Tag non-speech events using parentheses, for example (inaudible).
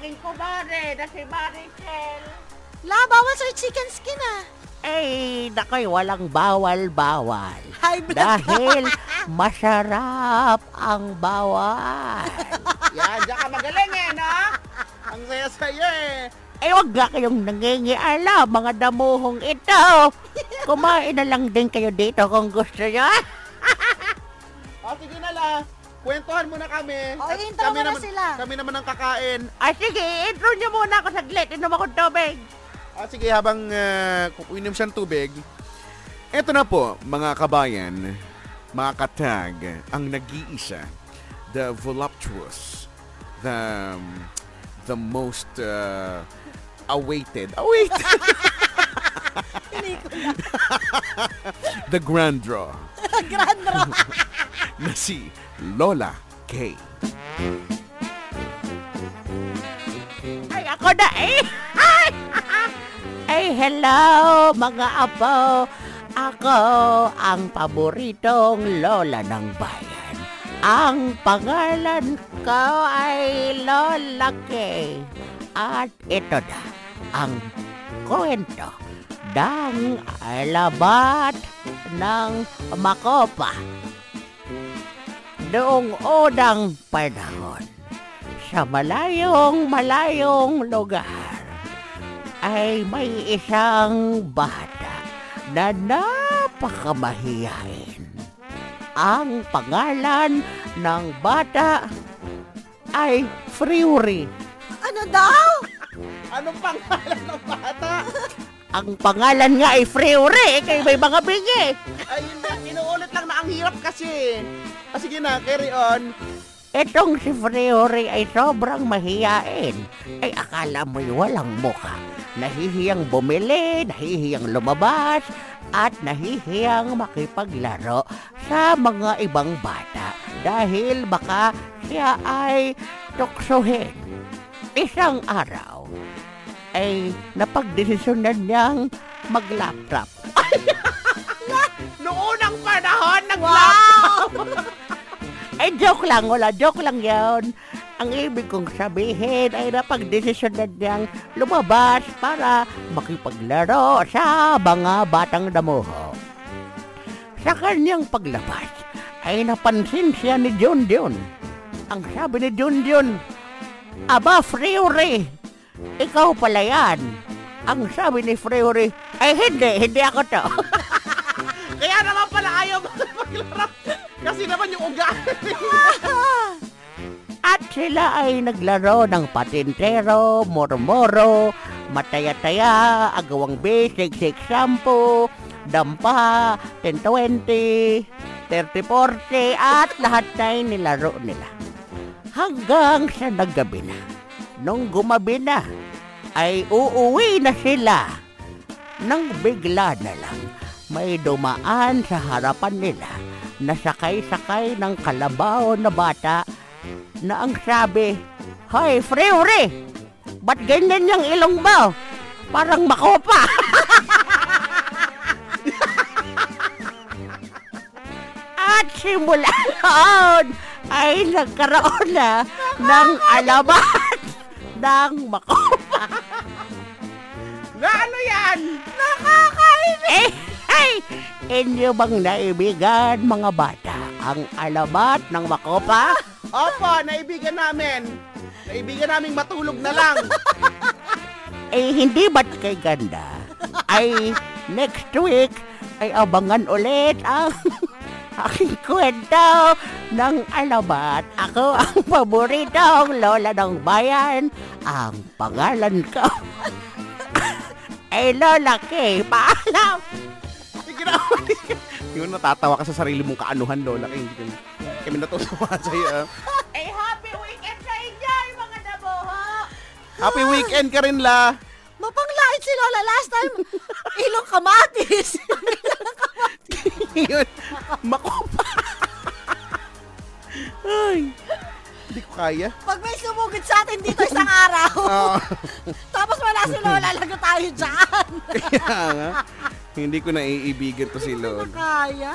aking kumare na si Marichel. La, bawal sa'yo chicken skin ah. Eh, nakoy, walang bawal-bawal. High (laughs) blood. Dahil masarap ang bawal. (laughs) Yan, diyan ka magaling eh, no? Ang saya-saya eh. Eh, wag nga kayong nangingiala, mga damuhong ito. (laughs) Kumain na lang din kayo dito kung gusto nyo. O, sige na la. Kwentuhan mo na kami. O, At intro mo na naman, sila. Kami naman ang kakain. Ah, sige, intro nyo muna ako saglit. Inom akong tubig. Ah, sige, habang uh, kukuinom siyang tubig. Ito na po, mga kabayan, mga katag, ang nag-iisa, the voluptuous, the, um, the most uh, awaited, awaited, (laughs) (laughs) the grand draw, (laughs) Grand rock. na si Lola K. Ay, ako na eh. Ay, (laughs) ay hello, mga apo. Ako ang paboritong lola ng bayan. Ang pangalan ko ay Lola Kay. At ito na ang kwento ng alabat ng Makopa. Noong unang panahon, sa malayong malayong lugar ay may isang bata na napakamahiyain. Ang pangalan ng bata ay Fury. Ano daw? Anong pangalan ng bata? Ang pangalan nga ay Fury, kay may mga bingi. Hirap kasi. Ah, sige na, carry on. Itong si Fury ay sobrang mahiyain. Ay akala mo'y walang muka. Nahihiyang bumili, nahihiyang lumabas, at nahihiyang makipaglaro sa mga ibang bata dahil baka siya ay tuksohin. Isang araw ay napagdesisyonan niyang mag-laptop. (laughs) Wow! (laughs) Ay, joke lang, wala. Joke lang yon. Ang ibig kong sabihin ay napagdesisyonan niyang lumabas para makipaglaro sa mga batang damuho. Sa kanyang paglabas ay napansin siya ni John John. Ang sabi ni John John, Aba, Freery, ikaw pala yan. Ang sabi ni Freery, ay hindi, hindi ako to. (laughs) At sila ay naglaro ng patintero, mormoro, mataya-taya, agawang basic, 6-10, dampa, 10-20, 30-40, at lahat na ay nilaro nila. Hanggang sa naggabi na. Nung gumabi na, ay uuwi na sila. Nang bigla na lang, may dumaan sa harapan nila na sakay-sakay ng kalabaw na bata na ang sabi, Hoy, Freure! Ba't ganyan yung ilong mo? Parang makopa! (laughs) At simula noon ay nagkaroon na ng alamat (laughs) ng makopa. Na ano yan? Eh, ay! Inyo bang naibigan mga bata ang alamat ng makopa? Opo, naibigan namin. Naibigan naming matulog na lang. (laughs) eh hindi ba't kay ganda? Ay next week ay abangan ulit ang (laughs) aking kwento ng alabat. Ako ang paboritong lola ng bayan. Ang pangalan ko ay (laughs) Lola Kay. Paalam! Sige na. Yung natatawa ka sa sarili mong kaanuhan, Lola. Kaya hindi kami, kami natutuwa (laughs) sa'yo. ah. Ay happy weekend sa inyo, mga nabuho! Happy weekend ka rin, La. Mapanglait si Lola last time. Ilong kamatis. (laughs) Yun. Makopa. Ay. Hindi ko kaya. Pag may sumugod sa atin dito isang araw, Oo. (laughs) tapos wala si Lola, lago tayo dyan. kaya nga. Hindi ko naiibigan to si Hindi ko Lola. na kaya.